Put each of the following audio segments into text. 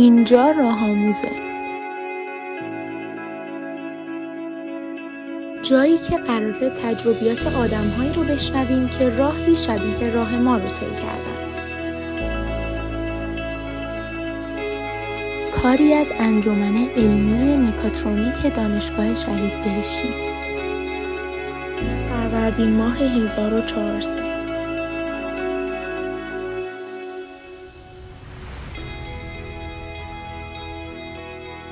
اینجا راه آموزه. جایی که قراره تجربیات آدمهایی رو بشنویم که راهی شبیه راه ما رو طی کردن. کاری از انجمن علمی مکاترونیک دانشگاه شهید بهشتی. فروردین ماه 1400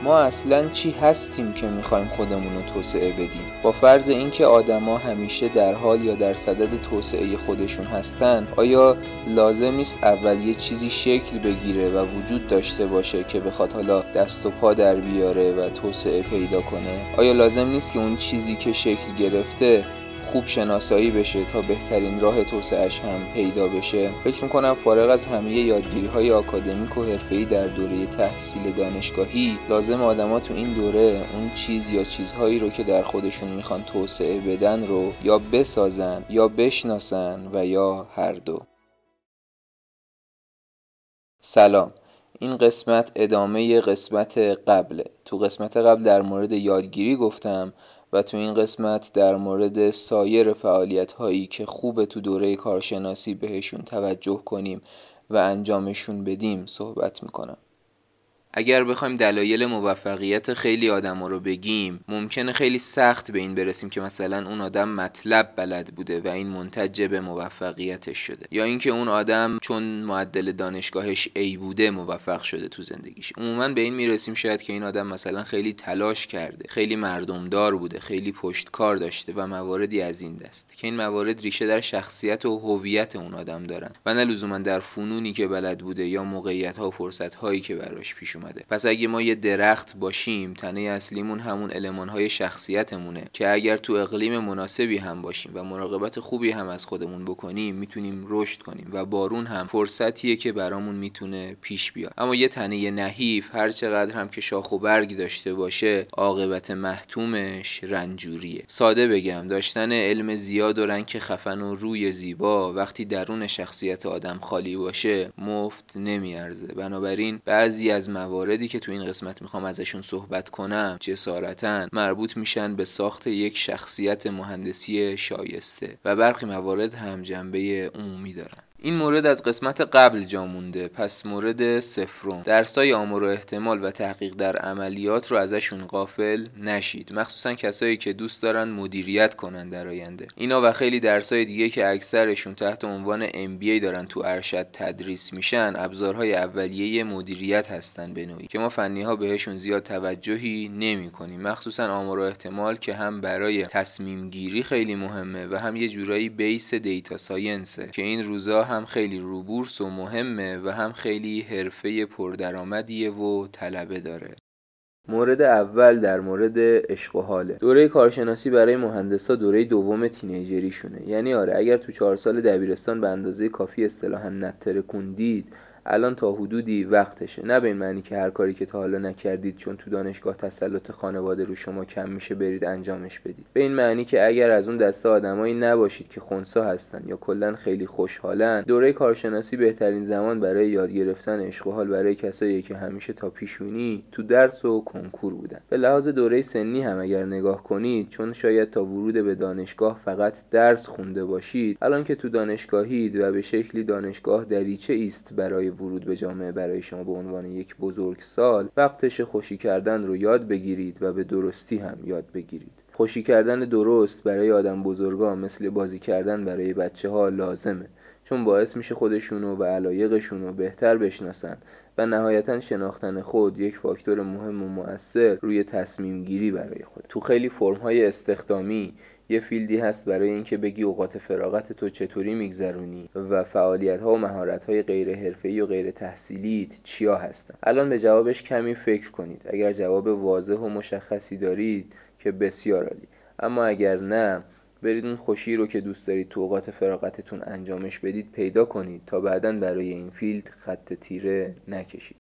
ما اصلا چی هستیم که می‌خوایم خودمون رو توسعه بدیم؟ با فرض اینکه آدما همیشه در حال یا در صدد توسعه خودشون هستن آیا لازم نیست اول یه چیزی شکل بگیره و وجود داشته باشه که بخواد حالا دست و پا در بیاره و توسعه پیدا کنه؟ آیا لازم نیست که اون چیزی که شکل گرفته خوب شناسایی بشه تا بهترین راه توسعهش هم پیدا بشه. فکر می‌کنم فارغ از همه یادگیری های آکادمیک و حرفه‌ای در دوره تحصیل دانشگاهی لازم آدما تو این دوره اون چیز یا چیزهایی رو که در خودشون می‌خوان توسعه بدن رو یا بسازن یا بشناسن و یا هر دو. سلام. این قسمت ادامه قسمت قبله. تو قسمت قبل در مورد یادگیری گفتم و تو این قسمت در مورد سایر فعالیت هایی که خوبه تو دوره کارشناسی بهشون توجه کنیم و انجامشون بدیم صحبت می‌کنم. اگر بخوایم دلایل موفقیت خیلی آدما رو بگیم ممکنه خیلی سخت به این برسیم که مثلا اون آدم مطلب بلد بوده و این منتج به موفقیتش شده. یا اینکه اون آدم چون معدل دانشگاهش A بوده موفق شده تو زندگیش. عموما به این می‌رسیم شاید که این آدم مثلا خیلی تلاش کرده خیلی مردمدار بوده خیلی پشتکار داشته و مواردی از این دست که این موارد ریشه در شخصیت و هویت اون آدم دارن و نه لزوما در فنونی که بلد بوده یا موقعیت ها و فرصت هایی که براش پیش اومده. پس اگه ما یه درخت باشیم تنه اصلیمون همون المان های شخصیتمونه که اگر تو اقلیم مناسبی هم باشیم و مراقبت خوبی هم از خودمون بکنیم می‌تونیم رشد کنیم و بارون هم فرصتیه که برامون می‌تونه پیش بیاد. اما یه تنه نحیف هر چقدر هم که شاخ و برگ داشته باشه عاقبت محتومش رنجوریه. ساده بگم داشتن علم زیاد و رنگ خفن و روی زیبا وقتی درون شخصیت آدم خالی باشه مفت نمیارزه. بنابراین بعضی از مواردی که تو این قسمت می‌خوام ازشون صحبت کنم جسارتا مربوط میشن به ساخت یک شخصیت مهندسی شایسته و برخی موارد هم جنبه عمومی دارن. این مورد از قسمت قبل جا مونده. پس مورد سفرم. درسای آمار و احتمال و تحقیق در عملیات رو ازشون غافل نشید. مخصوصا کسایی که دوست دارن مدیریت کنن در آینده. اینا و خیلی درسای دیگه که اکثرشون تحت عنوان MBA دارن تو ارشد تدریس میشن ابزارهای اولیه مدیریت هستن به نوعی که ما فنی ها بهشون زیاد توجهی نمی کنیم مخصوصا آمار و احتمال که هم برای تصمیم گیری خیلی مهمه و هم یه جورایی بیس دیتا ساینسه که این روزا هم خیلی روبورس و مهمه و هم خیلی حرفه پردرآمدیه و طلبه داره. مورد اول در مورد عشق و حاله. دوره کارشناسی برای مهندسا دوره دوم تینیجریشونه. یعنی آره اگر تو چهار سال دبیرستان به اندازه کافی اصطلاحا نتره کندید الان تا حدودی وقتشه. نه به معنی که هر کاری که تا حالا نکردید چون تو دانشگاه تسلط خانواده رو شما کم میشه برید انجامش بدید. به این معنی که اگر از اون دسته آدمایی نباشید که خونسا هستن یا کلا خیلی خوشحالن دوره کارشناسی بهترین زمان برای یاد گرفتن عشق و حال برای کسایی که همیشه تا پیشونی تو درس و کنکور بودن. به لحاظ دوره سنی هم اگر نگاه کنید چون شاید تا ورود به دانشگاه فقط درس خونده باشید الان که تو دانشگاهید و به شکلی دانشگاه دریچه است برای ورود به جامعه برای شما به عنوان یک بزرگ سال وقتش خوشی کردن رو یاد بگیرید و به درستی هم یاد بگیرید. خوشی کردن درست برای آدم بزرگا مثل بازی کردن برای بچه ها لازمه چون باعث میشه خودشونو و علایقشونو بهتر بشناسن و نهایتا شناختن خود یک فاکتور مهم و مؤثر روی تصمیم گیری برای خود. تو خیلی فرم های استخدامی یه field ی هست برای اینکه بگی اوقات فراغت تو چطوری میگذرونی و فعالیت ها و مهارت های غیر حرفه‌ای و غیر تحصیلیت چیا هستن. الان به جوابش کمی فکر کنید. اگر جواب واضح و مشخصی دارید که بسیار عالی. اما اگر نه برید اون خوشی رو که دوست دارید تو اوقات فراغتتون انجامش بدید پیدا کنید تا بعدا برای این field خط تیره نکشید.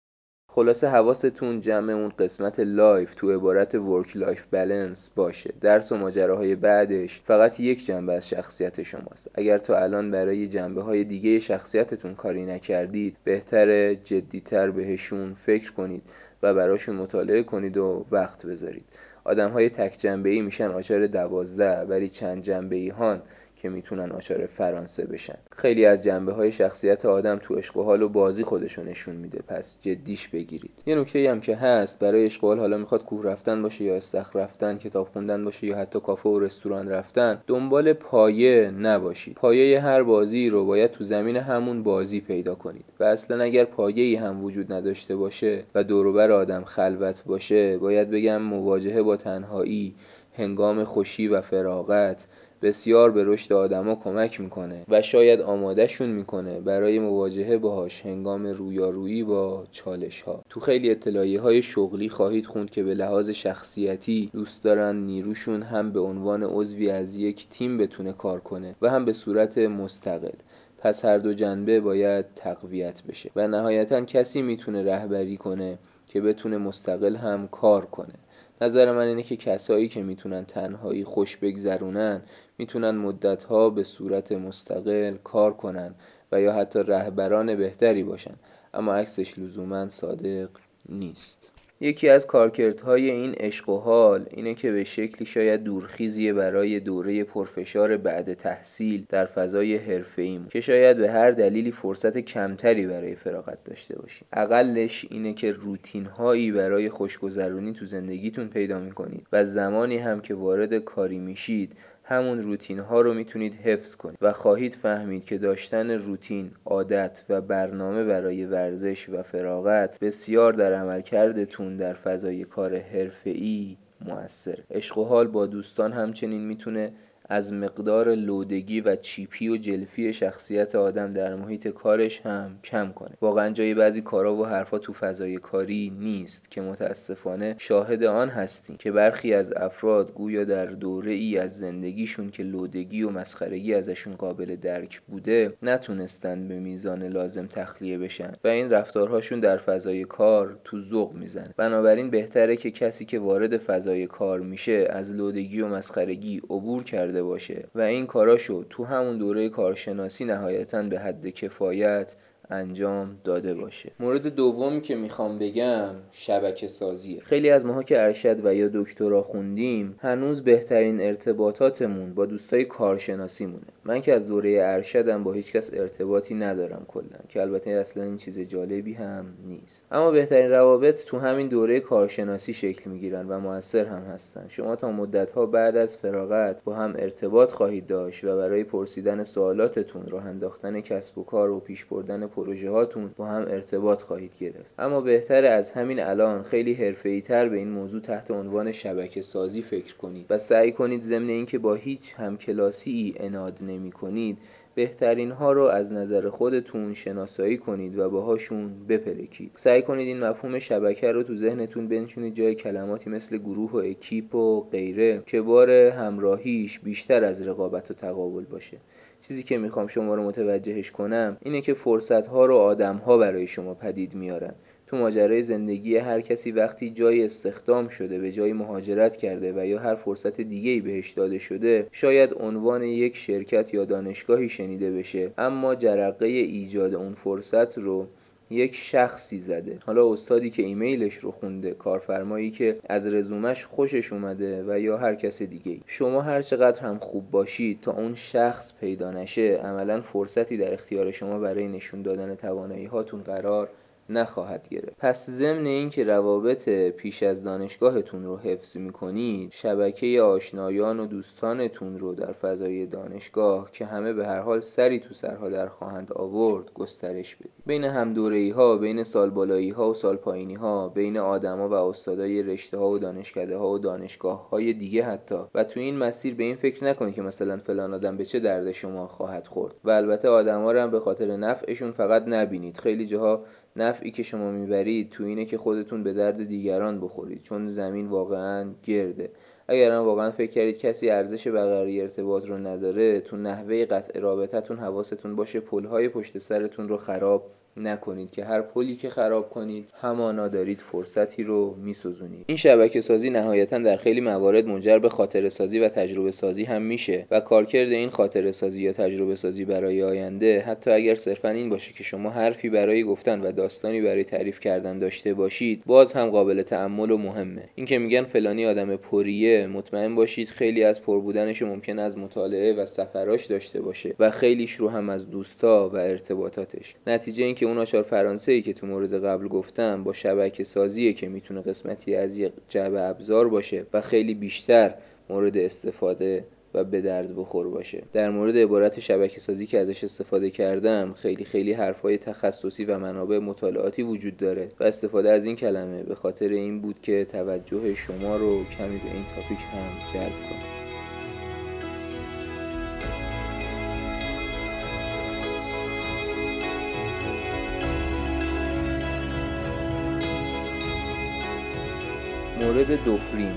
خلاصه حواستون جمع اون قسمت life تو عبارت work life balance باشه. درس و ماجراهای بعدش فقط یک جنبه از شخصیت شماست. اگر تا الان برای جنبه های دیگه شخصیتتون کاری نکردید بهتره جدیتر بهشون فکر کنید و براشون مطالعه کنید و وقت بذارید. آدم های تک جنبه ای میشن آچار دوازده ولی چند جنبه ای هان؟ که می‌تونن آچار فرانسه بشن. خیلی از جنبه های شخصیت آدم تو عشق و حال و بازی خودشو نشون میده. پس جدیش بگیرید. یه نکته هم که هست برای عشق و حال حالا می‌خواد کوه رفتن باشه یا استخر رفتن کتاب خوندن باشه یا حتی کافه و رستوران رفتن دنبال پایه نباشید. پایه هر بازی رو باید تو زمین همون بازی پیدا کنید. و اصلا اگر پایه هم وجود نداشته باشه و دوروبر آدم خلوت باشه باید بگم مواجهه با تنهایی هنگام خوشی و فراغت بسیار به رشد آدما کمک می‌کنه و شاید آمادهشون می‌کنه برای مواجهه باهاش هنگام رویارویی با چالش ها تو خیلی اطلاعیه های شغلی خواهید خوند که به لحاظ شخصیتی دوست دارن نیروشون هم به عنوان عضوی از یک تیم بتونه کار کنه و هم به صورت مستقل. پس هر دو جنبه باید تقویت بشه و نهایتا کسی می‌تونه رهبری کنه که بتونه مستقل هم کار کنه. نظر من اینه که کسایی که می‌تونن تنهایی خوش بگذرونن می‌تونن مدتها به صورت مستقل کار کنن و یا حتی رهبران بهتری باشن. اما عکسش لزوما صادق نیست. یکی از کارکردهای این عشق و حال اینه که به شکلی شاید دورخیزیه برای دوره پرفشار بعد تحصیل در فضای حرفه‌ایم که شاید به هر دلیلی فرصت کمتری برای فراغت داشته باشیم. اقلش اینه که روتین هایی برای خوشگذرونی تو زندگیتون پیدا می‌کنید و زمانی هم که وارد کاری میشید همون روتین ها رو می‌تونید حفظ کنید و خواهید فهمید که داشتن روتین، عادت و برنامه برای ورزش و فراغت بسیار در عملکردتون در فضای کار حرفه‌ای موثر. عشق و حال با دوستان همچنین می‌تونه از مقدار لودگی و چیپی و جلفی شخصیت آدم در محیط کارش هم کم کنه. واقعا جای بعضی کارا و حرفا تو فضای کاری نیست که متاسفانه شاهد آن هستیم که برخی از افراد گویا در دوره ای از زندگیشون که لودگی و مسخرگی ازشون قابل درک بوده نتونستن به میزان لازم تخلیه بشن و این رفتارهاشون در فضای کار تو ذوق می‌زنه. بنابراین بهتره که کسی که وارد فضای کار میشه از لودگی و مسخرگی عبور کرده باشه. و این کاراشو تو همون دوره کارشناسی نهایتا به حد کفایت انجام داده باشه. مورد دومی که می‌خوام بگم شبکه سازیه. خیلی از ماها که ارشد و یا دکترا خوندیم هنوز بهترین ارتباطاتمون با دوستای کارشناسی مونه من که از دوره ارشدم با هیچکس ارتباطی ندارم کلا که البته اصلا این چیز جالبی هم نیست. اما بهترین روابط تو همین دوره کارشناسی شکل می‌گیرن و موثر هم هستن. شما تا مدت ها بعد از فراغت با هم ارتباط خواهید داشت و برای پرسیدن سوالاتتون راه انداختن کسب و کار و پیش بردن پروژه هاتون با هم ارتباط خواهید گرفت. اما بهتر از همین الان خیلی حرفه‌ای تر به این موضوع تحت عنوان شبکه سازی فکر کنید و سعی کنید ضمن اینکه با هیچ همکلاسی ای اناد نمی کنید بهترین ها رو از نظر خودتون شناسایی کنید و باهاشون بپلکید. سعی کنید این مفهوم شبکه رو تو ذهنتون بنشونید جای کلماتی مثل گروه و اکیپ و غیره که بار همراهیش بیشتر از رقابت و تقابل باشه. چیزی که می‌خوام شما رو متوجهش کنم اینه که فرصت ها رو آدم ها برای شما پدید میارن. تو ماجرای زندگی هر کسی وقتی جای استخدام شده به جای مهاجرت کرده و یا هر فرصت دیگه ای بهش داده شده شاید عنوان یک شرکت یا دانشگاهی شنیده بشه. اما جرقه ایجاد اون فرصت رو یک شخصی زده. حالا استادی که ایمیلش رو خونده کارفرمایی که از رزومش خوشش اومده و یا هر کس دیگه شما هر چقدر هم خوب باشید تا اون شخص پیدا نشه عملا فرصتی در اختیار شما برای نشون دادن توانایی هاتون قرار نخواهد گرفت. پس ضمن اینکه روابط پیش از دانشگاهتون رو حفظ می‌کنید شبکه آشنایان و دوستانتون رو در فضای دانشگاه که همه به هر حال سری تو سرها در خواهند آورد گسترش بدید. بین هم ای ها بین سال بالایی ها و سال پایینی ها بین آدما و استادای رشته ها و دانشکده ها و دانشگاه های دیگه حتی. و تو این مسیر به این فکر نکنید که مثلا فلان آدم به چه درد شما خواهد خورد. و البته آدما رو هم به خاطر نفعشون فقط نبینید. خیلی جاها نفعی که شما می‌برید تو اینه که خودتون به درد دیگران بخورید چون زمین واقعا گرده. اگر هم واقعا فکر کردید کسی ارزش برقراری ارتباط رو نداره تو نحوه قطع رابطتون حواستون باشه پلهای پشت سرتون رو خراب نکنید که هر پلی که خراب کنید همانا دارید فرصتی رو میسوزونید. این شبکه سازی نهایتا در خیلی موارد منجر به خاطر سازی و تجربه سازی هم میشه و کارکرد این خاطر سازی یا تجربه سازی برای آینده حتی اگر صرفا این باشه که شما حرفی برای گفتن و داستانی برای تعریف کردن داشته باشید باز هم قابل تأمل و مهمه. اینکه میگن فلانی آدم پریه مطمئن باشید خیلی از پر بودنش ممکن از مطالعه و سفراش داشته باشه و خیلیش رو هم از دوستا و ارتباطاتش. نتیجه اینکه اون آچار فرانسه ای که تو مورد قبل گفتم با شبکه سازیه که می‌تونه قسمتی از یک جعبه ابزار باشه و خیلی بیشتر مورد استفاده و به درد بخور باشه. در مورد عبارت شبکه سازی که ازش استفاده کردم خیلی خیلی حرفای تخصصی و منابع مطالعاتی وجود داره و استفاده از این کلمه. به خاطر این بود که توجه شما رو کمی به این تاپیک هم جلب کنه مورد دوپریم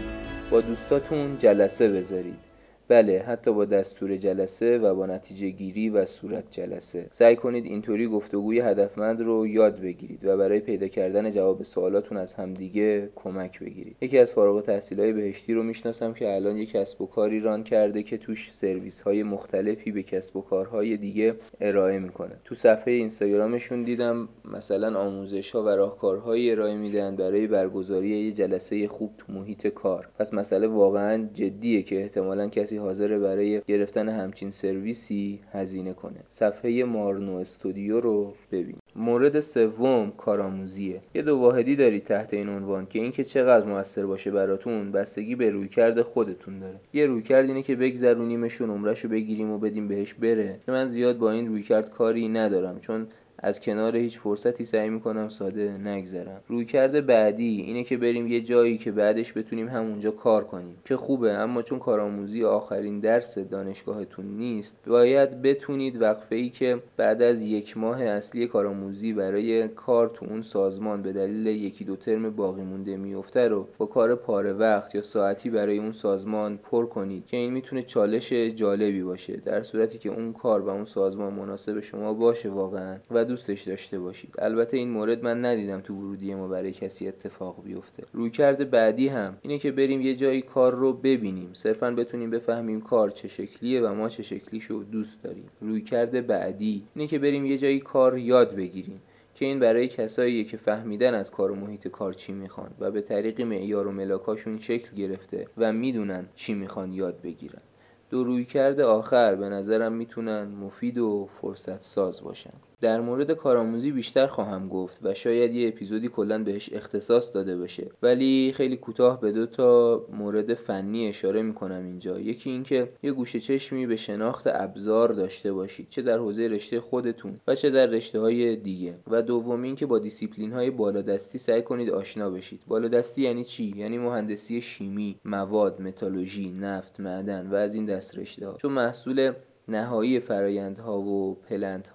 با دوستاتون جلسه بذارید. بله حتی با دستور جلسه و با نتیجه گیری و صورت جلسه. سعی کنید اینطوری گفتگوی هدفمند رو یاد بگیرید و برای پیدا کردن جواب سوالاتون از همدیگه کمک بگیرید. یکی از فارغ التحصیلای بهشتی رو می‌شناسم که الان یک کسب و کاری ران کرده که توش سرویس های مختلفی به کسب و کارهای دیگه ارائه می‌کنه. تو صفحه اینستاگرامشون دیدم مثلا آموزش ها و راهکارهایی ارائه میدن برای برگزاری یه جلسه خوب تو محیط کار. پس مسئله واقعا جدیه که احتمالا کسی حاضر برای گرفتن همچین سرویسی هزینه کنه. صفحه مارنو استودیو رو ببین مورد سوم کارآموزیه. یه دو واحدی دارید تحت این عنوان که اینکه چقدر موثر باشه براتون بستگی به رویکرد خودتون داره. یه رویکرد اینه که بگذرونیمشون رو بگیریم و بدیم بهش بره. که من زیاد با این رویکرد کاری ندارم چون از کنار هیچ فرصتی سعی می‌کنم ساده نگذرم. رویکرد بعدی اینه که بریم یه جایی که بعدش بتونیم همونجا کار کنیم. که خوبه اما چون کارآموزی آخرین درس دانشگاهتون نیست باید بتونید وقفه ای که بعد از یک ماه اصلی کارآموزی برای کار تو اون سازمان به دلیل یکی دو ترم باقی مونده میفته رو با کار پاره وقت یا ساعتی برای اون سازمان پر کنید که این می‌تونه چالش جالبی باشه در صورتی که اون کار و اون سازمان مناسب شما باشه واقعا. و دوستش داشته باشید. البته این مورد من ندیدم تو ورودی ما برای کسی اتفاق بیفته. رویکرد بعدی هم اینه که بریم یه جایی کار رو ببینیم. صرفا بتونیم بفهمیم کار چه شکلیه و ما چه شکلیشو دوست داریم. رویکرد بعدی اینه که بریم یه جایی کار یاد بگیریم که این برای کساییه که فهمیدن از کار و محیط کار چی می‌خوان و به طریق معیار و ملاکاشون شکل گرفته و می‌دونن چی می‌خوان یاد بگیرن. دو رویکرد آخر به نظرم می‌تونن مفید و فرصت ساز باشن. در مورد کارآموزی بیشتر خواهم گفت و شاید یه اپیزودی کلا بهش اختصاص داده بشه ولی خیلی کوتاه به دو تا مورد فنی اشاره می‌کنم اینجا. یکی اینکه یه گوشه چشمی به شناخت ابزار داشته باشید چه در حوزه رشته خودتون و چه در رشته های دیگه. و دوم اینکه با دیسیپلین های بالادستی سعی کنید آشنا بشید. بالادستی یعنی چی؟ یعنی مهندسی شیمی مواد متالورژی نفت معدن و از این دست رشته ها چون محصول نهایی فرایندها و plant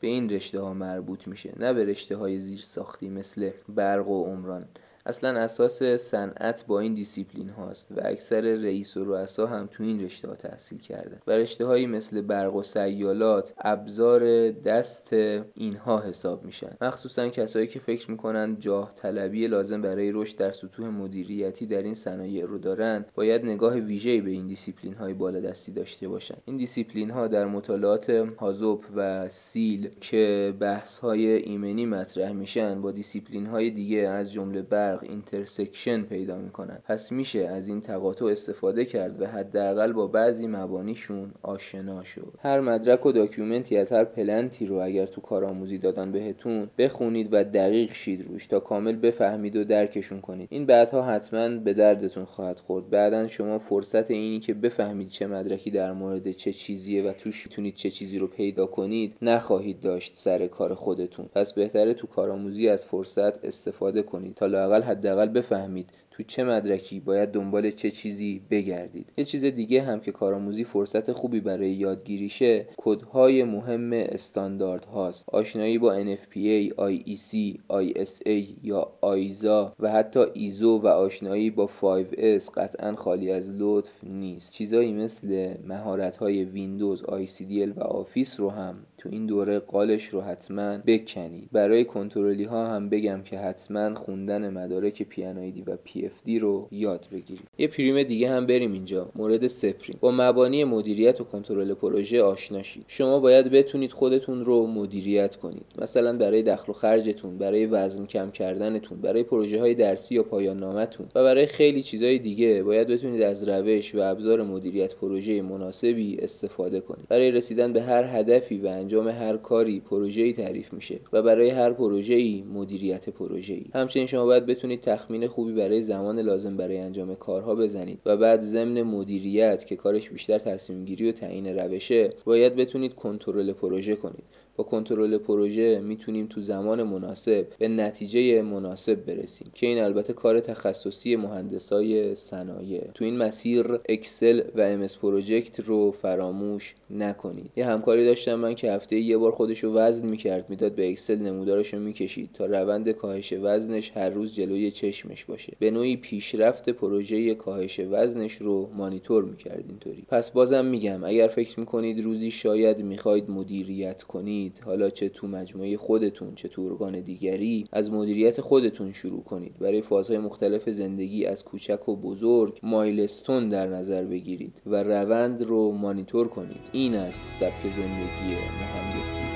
به این رشته ها مربوط میشه. نه به رشته های زیر ساختی مثل برق و عمران. اصلا اساس صنعت با این دیسیپلین هاست و اکثر رئیس و رؤسا هم تو این رشته ها تحصیل کردن و رشته هایی مثل برق و سیالات ابزار دست اینها حساب میشن. مخصوصا کسایی که فکر می‌کنن جاه طلبی لازم برای رشد در سطوح مدیریتی در این صنایع رو دارن باید نگاه ویژه‌ای به این دیسیپلین های بالادستی داشته باشن. این دیسیپلین ها در مطالعات HAZOP و SIL که بحث های ایمنی مطرح میشن با دیسیپلین های دیگه از جمله برق intersection پیدا می‌کنن. پس میشه از این تقاطع استفاده کرد و حداقل با بعضی مبانیشون آشنا شد. هر مدرک و document ی از هر plant ی رو اگر تو کارآموزی دادن بهتون بخونید و دقیق شید روش تا کامل بفهمید و درکشون کنید. این بعدها حتما به دردتون خواهد خورد. بعدا شما فرصت اینی که بفهمید چه مدرکی در مورد چه چیزیه و توش می‌تونید چه چیزی رو پیدا کنید نخواهید داشت سر کار خودتون. پس بهتره تو کارآموزی از فرصت استفاده کنید تا لاقل حداقل بفهمید تو چه مدرکی باید دنبال چه چیزی بگردید. یه چیز دیگه هم که کارآموزی فرصت خوبی برای یادگیریشه کدهای مهم استاندارد هاست. آشنایی با NFPA, IEC, ISA یا آیزا و حتی ایزو و آشنایی با 5S قطعا خالی از لطف نیست. چیزایی مثل مهارت های ویندوز ICDL و آفیس رو هم تو این دوره قالش رو حتما بکنید برای کنترلی ها هم بگم که حتما خوندن مدارک P و PFD رو یاد بگیرید یه پریم دیگه هم بریم اینجا. مورد سه پریم. با مبانی مدیریت و کنترل پروژه آشنا شید. شما باید بتونید خودتون رو مدیریت کنید. مثلا برای دخل و خرجتون برای وزن کم کردنتون برای پروژه های درسی یا پایان نامتون و برای خیلی چیزهای دیگه باید بتونید از روش و ابزار مدیریت پروژه مناسبی استفاده کنید. برای رسیدن به هر هدفی و انجام هر کاری پروژه‌ای تعریف میشه و برای هر پروژه‌ای مدیریت پروژه‌ای. همچنین شما باید بتونید تخمین خوبی برای زمان لازم برای انجام کارها بزنید و بعد ضمن مدیریت که کارش بیشتر تصمیم گیری و تعیین روشه باید بتونید کنترل پروژه کنید. با کنترل پروژه می‌تونیم تو زمان مناسب به نتیجه مناسب برسیم که این البته کار تخصصی مهندسای صنایع. تو این مسیر اکسل و MS Project رو فراموش نکنید. یه همکاری داشتم من که هفته یه بار خودش رو وزن می‌کرد می‌داد به اکسل نمودارش رو می‌کشید تا روند کاهش وزنش هر روز جلوی چشمش باشه. به نوعی پیشرفت پروژه کاهش وزنش رو مانیتور می‌کرد اینطوری. پس بازم میگم اگر فکر می‌کنید روزی شاید می‌خواید مدیریت کنید حالا چه تو مجموعه خودتون چه تو ارگان دیگری از مدیریت خودتون شروع کنید. برای فازهای مختلف زندگی از کوچک و بزرگ milestone در نظر بگیرید و روند رو مانیتور کنید. این است سبک زندگی مهندسی.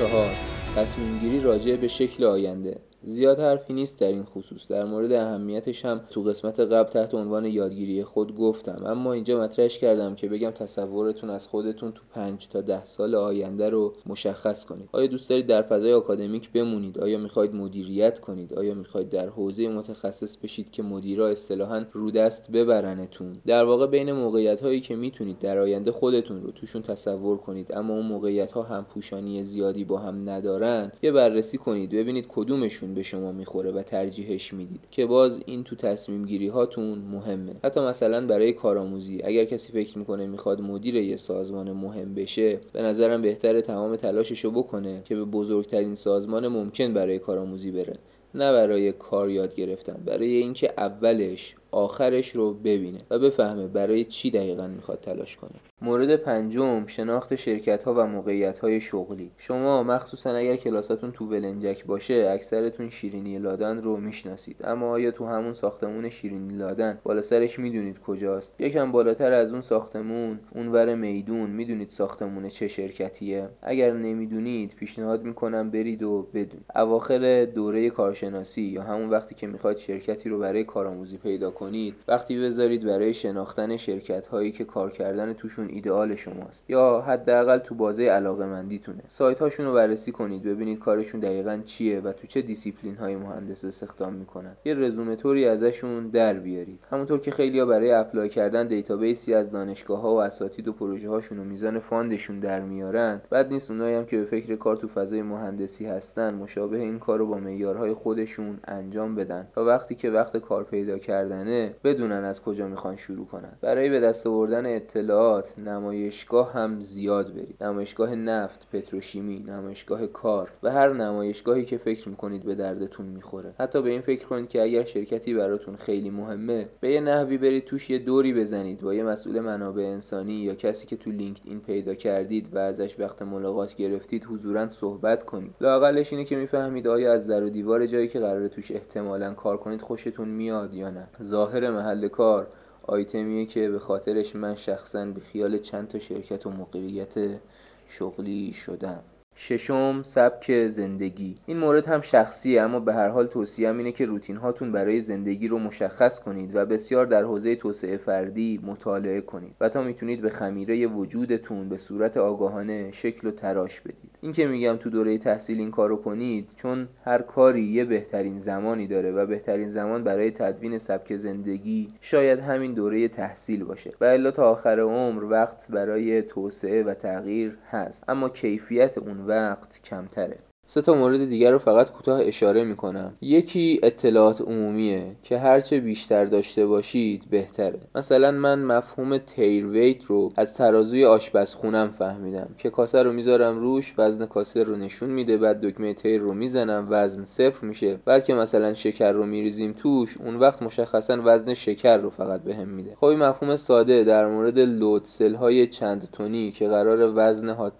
چهار. تصمیم گیری راجع به شکل آینده. زیاد حرفی نیست در این خصوص. در مورد اهمیتش هم تو قسمت قبل تحت عنوان یادگیری خود گفتم. اما اینجا مطرحش کردم که بگم تصورتون از خودتون تو پنج تا ده سال آینده رو مشخص کنید. آیا دوست دارید در فضای آکادمیک بمونید؟ آیا می‌خواید مدیریت کنید؟ آیا می‌خواید در حوزه متخصص بشید که مدیرا اصطلاحا رو دست ببرنتون؟ در واقع بین موقعیت هایی که می‌تونید در آینده خودتون رو توشون تصور کنید اما اون موقعیت ها هم پوشانی زیادی با هم ندارن یه بررسی کنید ببینید کدومشون به شما می‌خوره و ترجیحش می‌دید. که باز این تو تصمیم گیری هاتون مهمه. حتی مثلا برای کارآموزی اگر کسی فکر می‌کنه می‌خواد مدیر یه سازمان مهم بشه به نظرم بهتره تمام تلاششو بکنه که به بزرگترین سازمان ممکن برای کارآموزی بره. نه برای کار یاد گرفتن برای اینکه اولش آخرش رو ببینه و بفهمه برای چی دقیقا می‌خواد تلاش کنه. مورد پنجم شناخت شرکت ها و موقعیت های شغلی. شما مخصوصا اگر کلاساتون تو ولنجک باشه اکثرتون شیرینی لادن رو می‌شناسید. اما آیا تو همون ساختمون شیرینی لادن بالا سرش می‌دونید کجاست؟ یکم بالاتر از اون ساختمون اونور میدون می‌دونید ساختمون چه شرکتیه؟ اگر نمی‌دونید پیشنهاد می‌کنم برید و بدون اواخر دوره کارشناسی یا همون وقتی که می‌خواید شرکتی رو برای کارآموزی پیدا کنید. وقتی بذارید برای شناختن شرکت هایی که کار کردن توشون ایدئال شماست. یا حداقل تو بازه علاقه مد نظرتونه سایت هاشون رو بررسی کنید. ببینید کارشون دقیقا چیه و تو چه دیسیپلین های مهندس استخدام می‌کنن. یه رزومه توری ازشون در بیارید. همونطور که خیلی ها برای apply کردن database ی از دانشگاه ها و اساتید و پروژه هاشون و میزان fund شون در میارن بد نیست اونایی هم که به فکر کار تو فضای مهندسی هستن مشابه این کار رو با معیارهای خودشون انجام بدن. تا وقتی که وقت کار پیدا کردن بدونن از کجا می‌خوان شروع کنن. برای به دست آوردن اطلاعات نمایشگاه هم زیاد برید. نمایشگاه نفت پتروشیمی نمایشگاه کار و هر نمایشگاهی که فکر می‌کنید به دردتون می‌خوره. حتی به این فکر کنید که اگر شرکتی براتون خیلی مهمه به یه نحوی برید توش یه دوری بزنید با یه مسئول منابع انسانی یا کسی که تو لینکد این پیدا کردید و ازش وقت ملاقات گرفتید حضورا صحبت کنید. لاقلش اینه که می‌فهمید آیا از در و دیوار جایی که قراره توش احتمالا کار کنید خوشتون میاد یا نه. ظاهر محل کار. آیتمیه که به خاطرش من شخصا به خیال چند تا شرکت و موقعیت شغلی شدم. ششم سبک زندگی. این مورد هم شخصیه اما به هر حال توصیه اینه که روتین هاتون برای زندگی رو مشخص کنید و بسیار در حوزه توسعه فردی مطالعه کنید و تا می‌تونید به خمیره وجودتون به صورت آگاهانه شکل و تراش بدید. این که میگم تو دوره تحصیل این کارو کنید چون هر کاری یه بهترین زمانی داره و بهترین زمان برای تدوین سبک زندگی شاید همین دوره تحصیل باشه و الا تا آخر عمر وقت برای توسعه و تغییر هست. اما کیفیت اون وقت کمتره. سه تا مورد دیگر رو فقط کوتاه اشاره می‌کنم. یکی اطلاعات عمومیه که هرچه بیشتر داشته باشید بهتره. مثلا من مفهوم تیر ویت رو از ترازوی آشپزخونم فهمیدم که کاسه رو می‌ذارم روش وزن کاسه رو نشون میده بعد دکمه تیر رو می‌زنم وزن صفر میشه. بلکه مثلا شکر رو میریزیم توش اون وقت مشخصا وزن شکر رو فقط بهم میده. خب مفهوم ساده در مورد لود های چند تونی که قرار وزن هات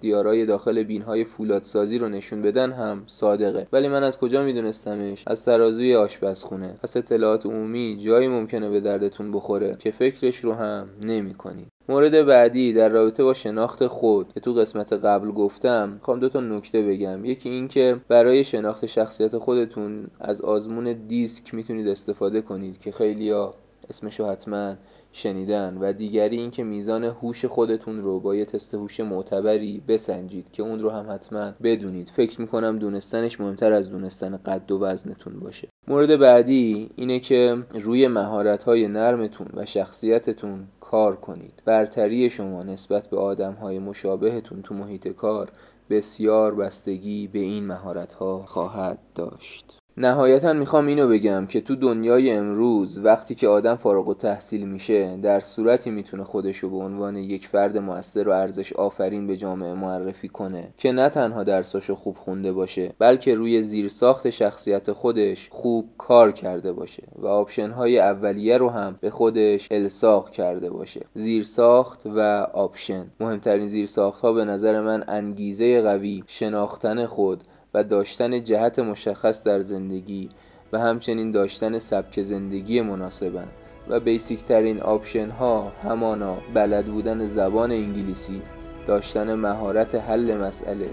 داخل بین های فولادسازی رو نشون بدن هم صادقه. ولی من از کجا میدونستمش؟ از ترازوی آشپزخونه. پس اطلاعات عمومی جایی ممکنه به دردتون بخوره که فکرش رو هم نمی‌کنید مورد بعدی در رابطه با شناخت خود که تو قسمت قبل گفتم خوام دو تا نکته بگم. یکی این که برای شناخت شخصیت خودتون از آزمون دیسک می‌تونید استفاده کنید که خیلیا اسمشو حتما شنیدن و دیگری اینکه میزان هوش خودتون رو با یه تست هوش معتبری بسنجید که اون رو هم حتما بدونید. فکر می‌کنم دونستنش مهمتر از دونستن قد و وزنتون باشه. مورد بعدی اینه که روی مهارت های نرمتون و شخصیتتون کار کنید. برتری شما نسبت به آدم های مشابهتون تو محیط کار بسیار بستگی به این مهارت ها خواهد داشت. نهایتا می‌خوام اینو بگم که تو دنیای امروز وقتی که آدم فارغ و تحصیل میشه در صورتی می‌تونه خودشو به عنوان یک فرد موثر و ارزش آفرین به جامعه معرفی کنه که نه تنها درساشو خوب خونده باشه بلکه روی زیرساخت شخصیت خودش خوب کار کرده باشه و option های اولیه رو هم به خودش الصاق کرده باشه. زیرساخت و option. مهمترین زیرساخت ها به نظر من انگیزه قوی شناختن خود و داشتن جهت مشخص در زندگی و همچنین داشتن سبک زندگی مناسبن و basic ترین option ها همانا بلد بودن زبان انگلیسی داشتن مهارت حل مسئله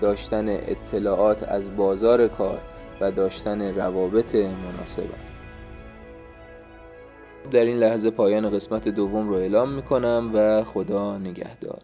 داشتن اطلاعات از بازار کار و داشتن روابط مناسبن در این لحظه پایان قسمت دوم رو اعلام می‌کنم و خدا نگهدار.